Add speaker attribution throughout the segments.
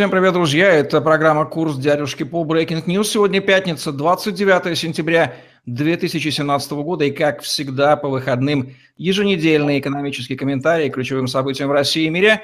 Speaker 1: Всем привет, друзья! Это программа «Курс дядюшки по Breaking News». Сегодня пятница, 29 сентября 2017 года. И, как всегда, по выходным еженедельные экономические комментарии к ключевым событиям в России и мире.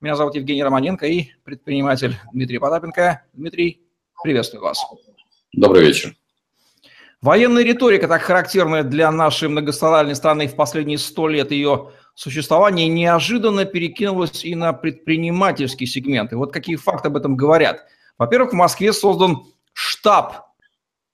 Speaker 1: Меня зовут Евгений Романенко и предприниматель Дмитрий Потапенко. Дмитрий, приветствую вас.
Speaker 2: Добрый вечер.
Speaker 1: Военная риторика, так характерная для нашей многострадальной страны в последние сто лет ее существования неожиданно перекинулось и на предпринимательский сегмент. И вот какие факты об этом говорят. Во-первых, в Москве создан штаб,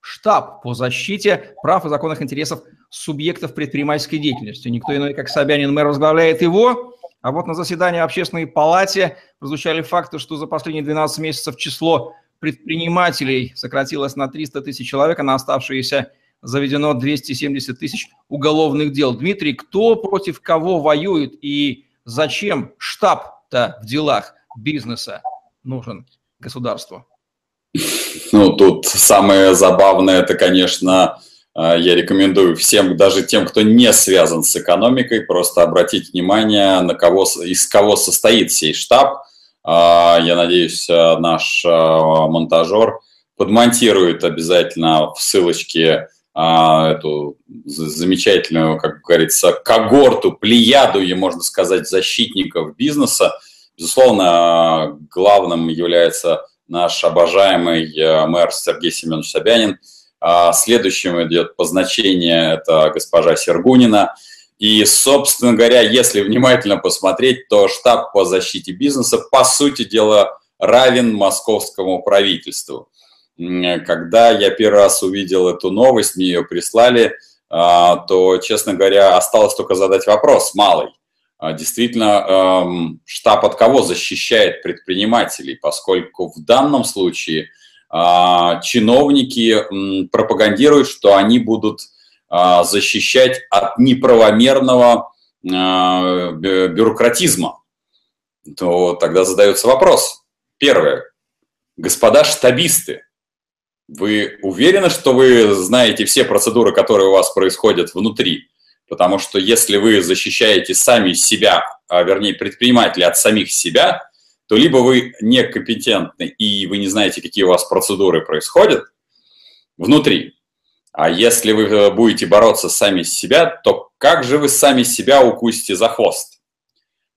Speaker 1: штаб по защите прав и законных интересов субъектов предпринимательской деятельности. Никто иной, как Собянин мэр, возглавляет его. А вот на заседании общественной палате прозвучали факты, что за последние 12 месяцев число предпринимателей сократилось на 300 тысяч человек, а на оставшиеся заведено 270 тысяч уголовных дел. Дмитрий, кто против кого воюет и зачем штаб-то в делах бизнеса нужен государству?
Speaker 2: Ну, тут самое забавное, это, конечно, э, я рекомендую всем, даже тем, кто не связан с экономикой, просто обратить внимание, на кого, из кого состоит сей штаб. А, я надеюсь, э, наш э, монтажер подмонтирует обязательно в ссылочке эту замечательную, как говорится, когорту, плеяду, можно сказать, защитников бизнеса. Безусловно, главным является наш обожаемый э, мэр Сергей Семенович Собянин. А следующим идет по значению это госпожа Сергунина. И, собственно говоря, если внимательно посмотреть, то штаб по защите бизнеса, по сути дела, равен московскому правительству когда я первый раз увидел эту новость, мне ее прислали, а, то, честно говоря, осталось только задать вопрос, малый. А, действительно, эм, штаб от кого защищает предпринимателей, поскольку в данном случае а, чиновники пропагандируют, что они будут защищать от неправомерного бюрократизма. То тогда задается вопрос. Первое. Господа штабисты, вы уверены, что вы знаете все процедуры, которые у вас происходят внутри? Потому что если вы защищаете сами себя, а вернее предприниматели от самих себя, то либо вы некомпетентны и вы не знаете, какие у вас процедуры происходят внутри, а если вы э, будете бороться сами с себя, то как же вы сами себя укусите за хвост?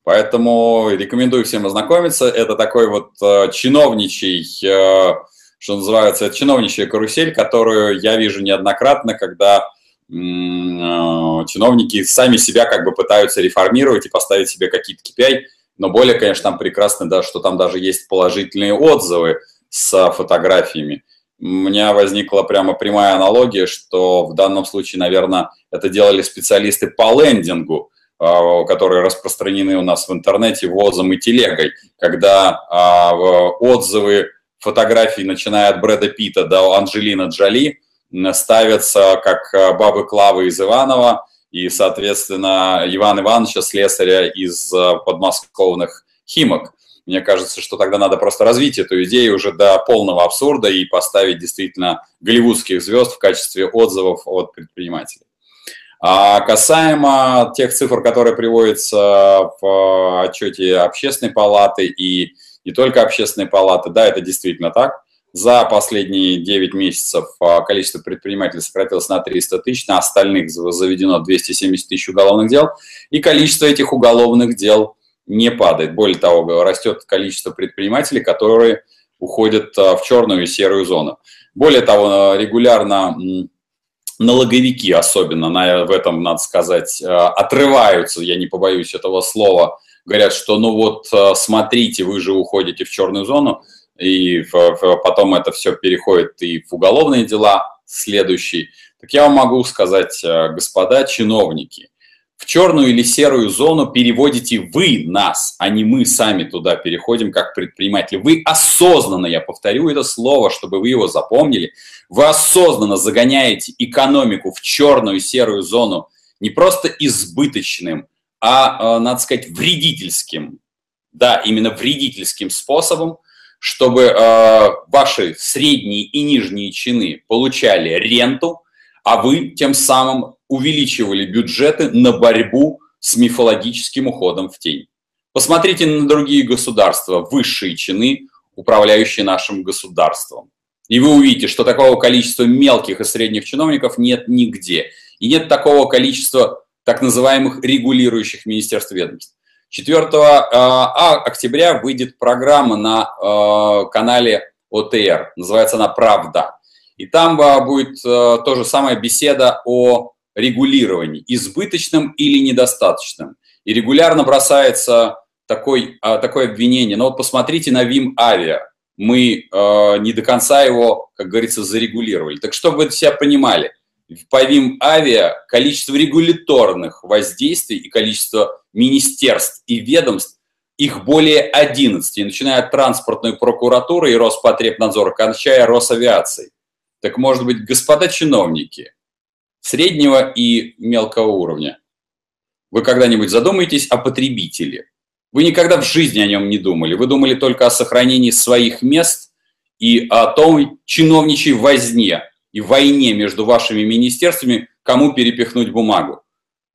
Speaker 2: Поэтому рекомендую всем ознакомиться. Это такой вот э, чиновничий э, что называется, чиновничья карусель, которую я вижу неоднократно, когда э, чиновники сами себя как бы пытаются реформировать и поставить себе какие-то KPI, но более, конечно, там прекрасно, да, что там даже есть положительные отзывы с фотографиями. У меня возникла прямо прямая аналогия, что в данном случае, наверное, это делали специалисты по лендингу, а, которые распространены у нас в интернете ВОЗом и телегой, когда а, отзывы фотографии, начиная от Брэда Питта до Анджелина Джоли, ставятся как э, бабы Клавы из Иванова и, соответственно, Иван Ивановича, слесаря из э, подмосковных Химок. Мне кажется, что тогда надо просто развить эту идею уже до полного абсурда и поставить действительно голливудских звезд в качестве отзывов от предпринимателей. А касаемо тех цифр, которые приводятся в э, отчете общественной палаты и не только общественные палаты. Да, это действительно так. За последние 9 месяцев а, количество предпринимателей сократилось на 300 тысяч, на остальных заведено 270 тысяч уголовных дел, и количество этих уголовных дел не падает. Более того, растет количество предпринимателей, которые уходят а, в черную и серую зону. Более того, регулярно налоговики особенно, на, в этом, надо сказать, а, отрываются, я не побоюсь этого слова, говорят, что ну вот э, смотрите, вы же уходите в черную зону, и потом это все переходит и в уголовные дела следующий. Так я вам могу сказать, э, господа чиновники, в черную или серую зону переводите вы нас, а не мы сами туда переходим как предприниматели. Вы осознанно, я повторю это слово, чтобы вы его запомнили, вы осознанно загоняете экономику в черную и серую зону не просто избыточным, а, э, надо сказать, вредительским, да, именно вредительским способом, чтобы э, ваши средние и нижние чины получали ренту, а вы тем самым увеличивали бюджеты на борьбу с мифологическим уходом в тень. Посмотрите на другие государства. Высшие чины управляющие нашим государством. И вы увидите, что такого количества мелких и средних чиновников нет нигде. И нет такого количества так называемых регулирующих министерств ведомств. 4 а, а, октября выйдет программа на а, канале ОТР, называется она «Правда». И там будет то же самое беседа о регулировании, избыточным или недостаточным. И регулярно бросается такой, такое обвинение. Но вот посмотрите на ВИМ Авиа. Мы не до конца его, как говорится, зарегулировали. Так чтобы вы себя понимали – по ВИМ Авиа количество регуляторных воздействий и количество министерств и ведомств, их более 11, начиная от транспортной прокуратуры и Роспотребнадзора, кончая Росавиацией. Так может быть, господа чиновники среднего и мелкого уровня, вы когда-нибудь задумаетесь о потребителе? Вы никогда в жизни о нем не думали. Вы думали только о сохранении своих мест и о том чиновничьей возне, и войне между вашими министерствами, кому перепихнуть бумагу.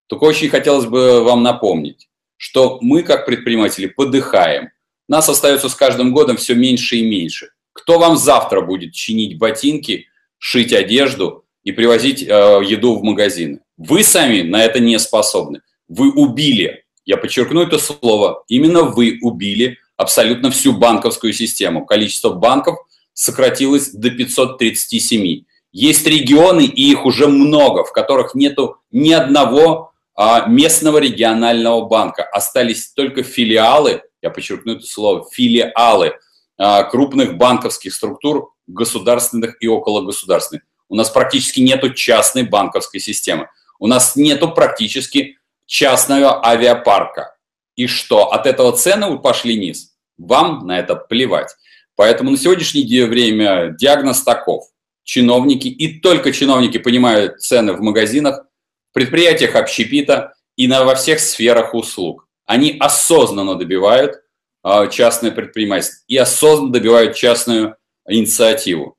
Speaker 2: Только очень хотелось бы вам напомнить, что мы, как предприниматели, подыхаем. Нас остается с каждым годом все меньше и меньше. Кто вам завтра будет чинить ботинки, шить одежду и привозить э, еду в магазины? Вы сами на это не способны. Вы убили, я подчеркну это слово, именно вы убили абсолютно всю банковскую систему. Количество банков сократилось до 537. Есть регионы, и их уже много, в которых нету ни одного а, местного регионального банка. Остались только филиалы, я подчеркну это слово, филиалы а, крупных банковских структур, государственных и окологосударственных. У нас практически нету частной банковской системы. У нас нету практически частного авиапарка. И что, от этого цены пошли вниз? Вам на это плевать. Поэтому на сегодняшнее время диагноз таков – чиновники, и только чиновники понимают цены в магазинах, в предприятиях общепита и на, во всех сферах услуг. Они осознанно добивают э, частное предпринимательство и осознанно добивают частную инициативу.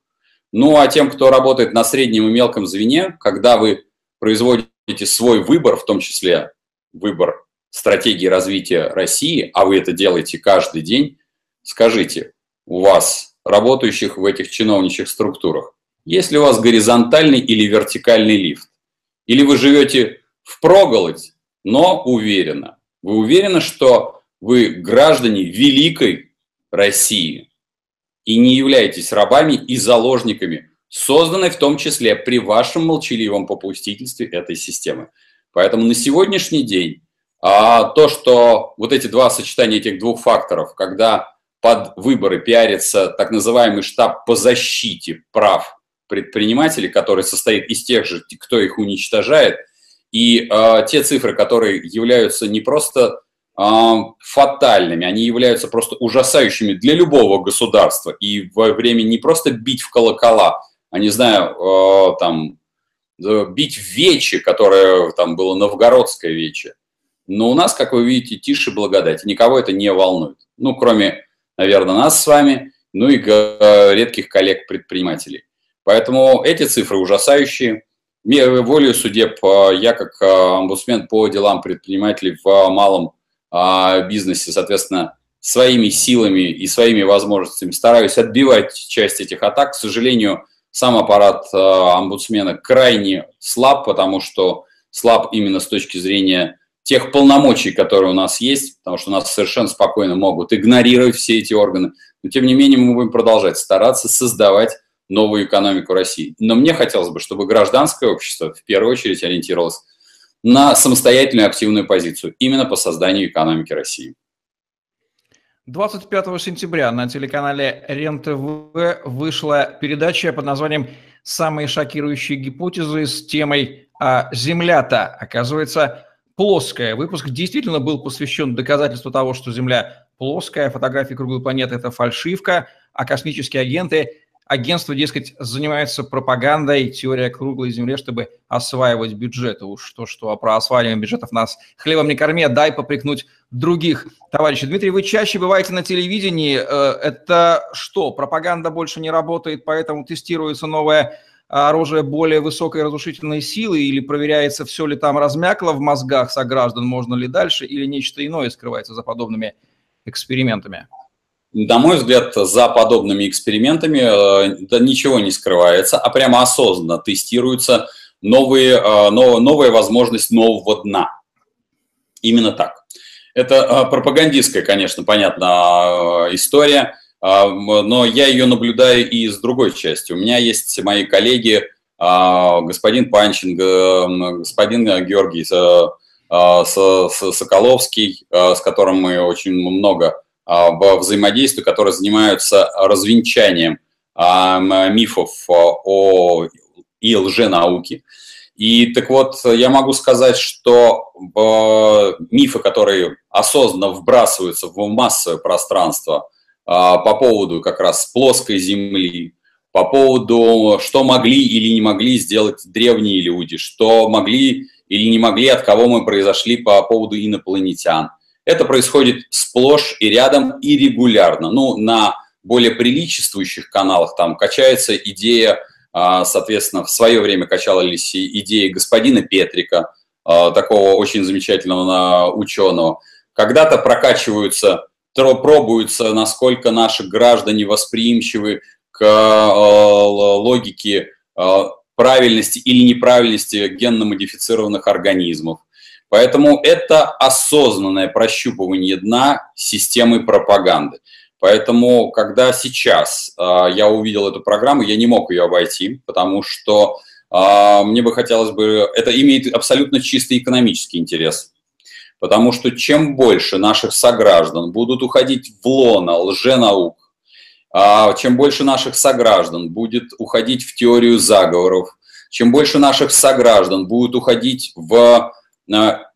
Speaker 2: Ну а тем, кто работает на среднем и мелком звене, когда вы производите свой выбор, в том числе выбор стратегии развития России, а вы это делаете каждый день, скажите, у вас, работающих в этих чиновничьих структурах, есть ли у вас горизонтальный или вертикальный лифт? Или вы живете в проголодь, но уверенно. Вы уверены, что вы граждане великой России и не являетесь рабами и заложниками, созданной в том числе при вашем молчаливом попустительстве этой системы. Поэтому на сегодняшний день а, то, что вот эти два сочетания этих двух факторов, когда под выборы пиарится так называемый штаб по защите прав предпринимателей, который состоит из тех же, кто их уничтожает, и э, те цифры, которые являются не просто э, фатальными, они являются просто ужасающими для любого государства. И во время не просто бить в колокола, а не знаю, э, там, бить в вече, которое там было новгородское вече. Но у нас, как вы видите, тише благодать. Никого это не волнует. Ну, кроме, наверное, нас с вами, ну и редких коллег-предпринимателей. Поэтому эти цифры ужасающие. Волею судеб а, я как а, омбудсмен по делам предпринимателей в малом а, бизнесе, соответственно, своими силами и своими возможностями стараюсь отбивать часть этих атак. К сожалению, сам аппарат омбудсмена крайне слаб, потому что слаб именно с точки зрения тех полномочий, которые у нас есть, потому что нас совершенно спокойно могут игнорировать все эти органы. Но тем не менее мы будем продолжать стараться создавать новую экономику России. Но мне хотелось бы, чтобы гражданское общество в первую очередь ориентировалось на самостоятельную активную позицию именно по созданию экономики России.
Speaker 1: 25 сентября на телеканале РЕН-ТВ вышла передача под названием «Самые шокирующие гипотезы» с темой а «Земля-то, оказывается, плоская». Выпуск действительно был посвящен доказательству того, что Земля плоская, фотографии круглой планеты – это фальшивка, а космические агенты агентство, дескать, занимается пропагандой, теория круглой земли, чтобы осваивать бюджеты. Уж то, что про осваивание бюджетов нас хлебом не корми, а дай попрекнуть других товарищей. Дмитрий, вы чаще бываете на телевидении. Э, это что, пропаганда больше не работает, поэтому тестируется новое оружие более высокой разрушительной силы или проверяется, все ли там размякло в мозгах сограждан, можно ли дальше, или нечто иное скрывается за подобными экспериментами?
Speaker 2: На мой взгляд, за подобными экспериментами э, да, ничего не скрывается, а прямо осознанно тестируется новые, э, новая возможность нового дна. Именно так. Это э, пропагандистская, конечно, понятно, история, но я ее наблюдаю и с другой части. У меня есть мои коллеги, господин Панчин, господин Георгий Соколовский, с которым мы очень много а, в взаимодействии, которые занимаются развенчанием а, мифов о и лженауки. И так вот, я могу сказать, что мифы, которые осознанно вбрасываются в массовое пространство а, по поводу как раз плоской Земли, по поводу, что могли или не могли сделать древние люди, что могли или не могли, от кого мы произошли по поводу инопланетян – это происходит сплошь и рядом и регулярно. Ну, на более приличествующих каналах там качается идея, а, соответственно, в свое время качалась идея господина Петрика, а, такого очень замечательного ученого. Когда-то прокачиваются, пробуются, насколько наши граждане восприимчивы к а, логике правильности или неправильности генно-модифицированных организмов. Поэтому это осознанное прощупывание дна системы пропаганды. Поэтому, когда сейчас э, я увидел эту программу, я не мог ее обойти, потому что э, мне бы хотелось бы... Это имеет абсолютно чистый экономический интерес. Потому что чем больше наших сограждан будут уходить в лоно лженаук, э, чем больше наших сограждан будет уходить в теорию заговоров, чем больше наших сограждан будет уходить в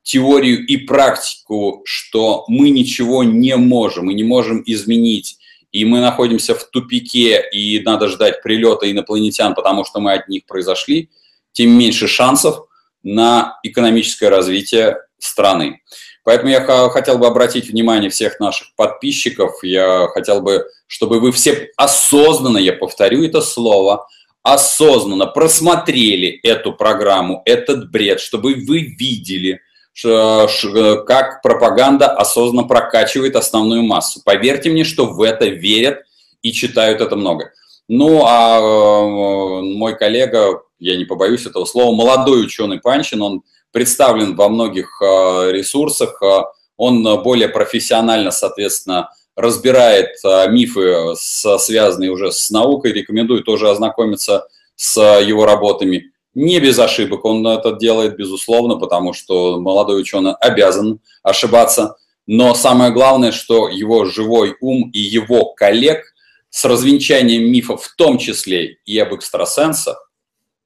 Speaker 2: теорию и практику, что мы ничего не можем, мы не можем изменить, и мы находимся в тупике, и надо ждать прилета инопланетян, потому что мы от них произошли, тем меньше шансов на экономическое развитие страны. Поэтому я хотел бы обратить внимание всех наших подписчиков, я хотел бы, чтобы вы все осознанно, я повторю это слово, осознанно просмотрели эту программу, этот бред, чтобы вы видели, как пропаганда осознанно прокачивает основную массу. Поверьте мне, что в это верят и читают это много. Ну, а э, мой коллега, я не побоюсь этого слова, молодой ученый Панчин, он представлен во многих э, ресурсах, э, он более профессионально, соответственно, разбирает а, мифы, связанные уже с наукой, рекомендую тоже ознакомиться с его работами. Не без ошибок он это делает, безусловно, потому что молодой ученый обязан ошибаться. Но самое главное, что его живой ум и его коллег с развенчанием мифов, в том числе и об экстрасенсах,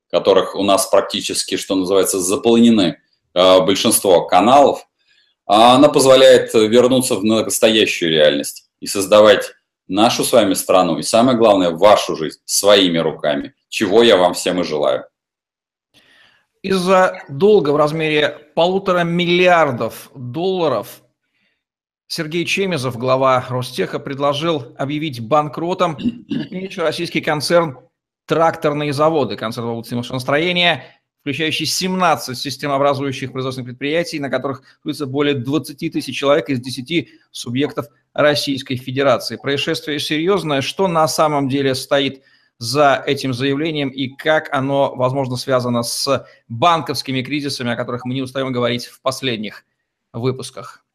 Speaker 2: которых у нас практически, что называется, заполнены большинство каналов, а она позволяет вернуться в настоящую реальность и создавать нашу с вами страну и, самое главное, вашу жизнь своими руками, чего я вам всем и желаю.
Speaker 1: Из-за долга в размере полутора миллиардов долларов Сергей Чемезов, глава Ростеха, предложил объявить банкротом российский концерн «Тракторные заводы», концерн машиностроения – включающий 17 системообразующих производственных предприятий, на которых трудится более 20 тысяч человек из 10 субъектов Российской Федерации. Происшествие серьезное. Что на самом деле стоит за этим заявлением и как оно, возможно, связано с банковскими кризисами, о которых мы не устаем говорить в последних выпусках?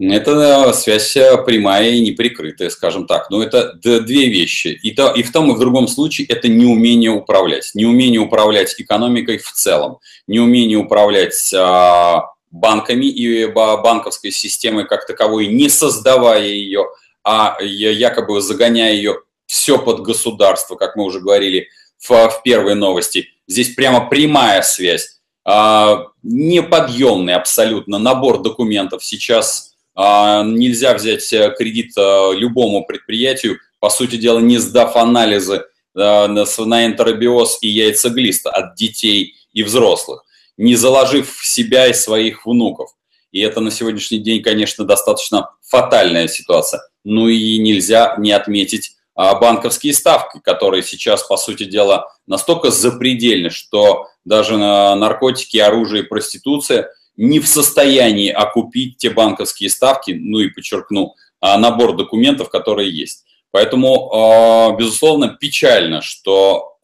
Speaker 2: Это связь э, прямая и неприкрытая, скажем так. Но это две вещи. И, то, и в том, и в другом случае это неумение управлять. Неумение управлять экономикой в целом. Неумение управлять а, банками и банковской системой как таковой, не создавая ее, а якобы загоняя ее все под государство, как мы уже говорили в, в первой новости. Здесь прямо прямая связь. А, неподъемный абсолютно набор документов сейчас нельзя взять э, кредит э, любому предприятию, по сути дела, не сдав анализы э, на энтеробиоз и яйцеглиста от детей и взрослых, не заложив в себя и своих внуков. И это на сегодняшний день, конечно, достаточно фатальная ситуация. Ну и нельзя не отметить а, банковские ставки, которые сейчас, по сути дела, настолько запредельны, что даже наркотики, оружие и проституция – не в состоянии окупить те банковские ставки, ну и подчеркну, набор документов, которые есть. Поэтому, безусловно, печально, что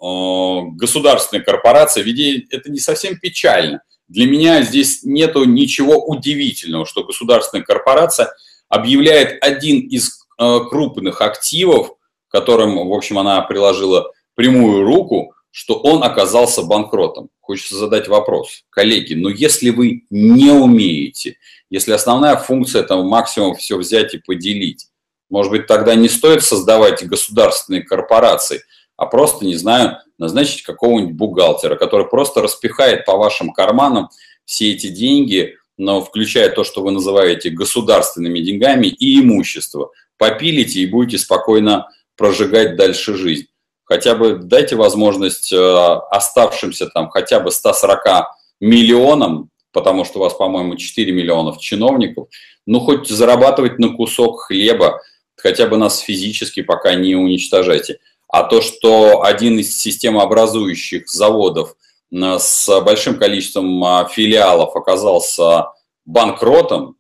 Speaker 2: государственная корпорация, ведь это не совсем печально. Для меня здесь нету ничего удивительного, что государственная корпорация объявляет один из крупных активов, которым, в общем, она приложила прямую руку, что он оказался банкротом. Хочется задать вопрос. Коллеги, но если вы не умеете, если основная функция там максимум все взять и поделить, может быть, тогда не стоит создавать государственные корпорации, а просто, не знаю, назначить какого-нибудь бухгалтера, который просто распихает по вашим карманам все эти деньги, но включая то, что вы называете государственными деньгами и имущество. Попилите и будете спокойно прожигать дальше жизнь хотя бы дайте возможность э, оставшимся там хотя бы 140 миллионам, потому что у вас, по-моему, 4 миллионов чиновников, ну, хоть зарабатывать на кусок хлеба, хотя бы нас физически пока не уничтожайте. А то, что один из системообразующих заводов э, с большим количеством э, филиалов оказался банкротом,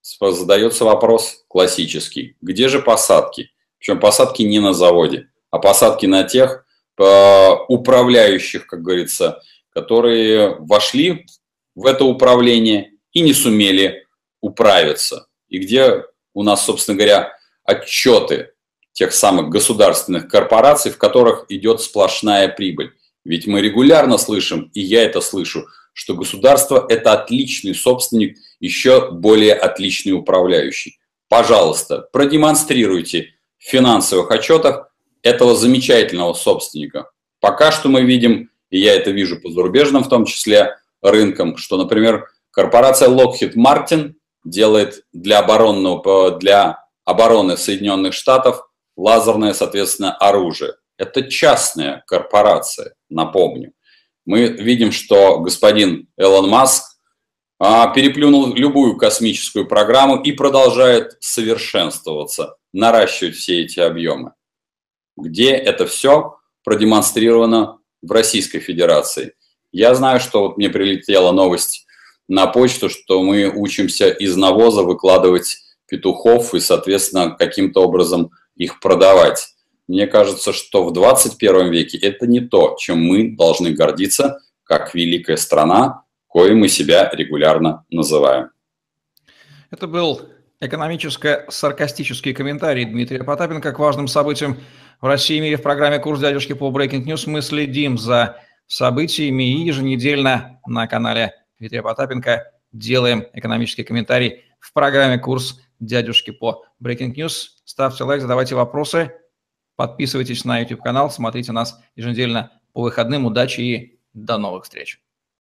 Speaker 2: задается вопрос классический. Где же посадки? Причем посадки не на заводе а посадки на тех э, управляющих, как говорится, которые вошли в это управление и не сумели управиться. И где у нас, собственно говоря, отчеты тех самых государственных корпораций, в которых идет сплошная прибыль. Ведь мы регулярно слышим, и я это слышу, что государство – это отличный собственник, еще более отличный управляющий. Пожалуйста, продемонстрируйте в финансовых отчетах этого замечательного собственника. Пока что мы видим, и я это вижу по зарубежным в том числе рынкам, что, например, корпорация Lockheed Martin делает для, оборонного, для обороны Соединенных Штатов лазерное, соответственно, оружие. Это частная корпорация, напомню. Мы видим, что господин Элон Маск а, переплюнул любую космическую программу и продолжает совершенствоваться, наращивать все эти объемы где это все продемонстрировано в Российской Федерации. Я знаю, что вот мне прилетела новость на почту, что мы учимся из навоза выкладывать петухов и, соответственно, каким-то образом их продавать. Мне кажется, что в 21 веке это не то, чем мы должны гордиться, как великая страна, кое мы себя регулярно называем.
Speaker 1: Это был экономическо-саркастический комментарий Дмитрия Потапенко к важным событиям в России и мире в программе «Курс дядюшки» по Breaking News. Мы следим за событиями и еженедельно на канале Дмитрия Потапенко делаем экономический комментарий в программе «Курс дядюшки» по Breaking News. Ставьте лайк, задавайте вопросы, подписывайтесь на YouTube-канал, смотрите нас еженедельно по выходным. Удачи и до новых встреч!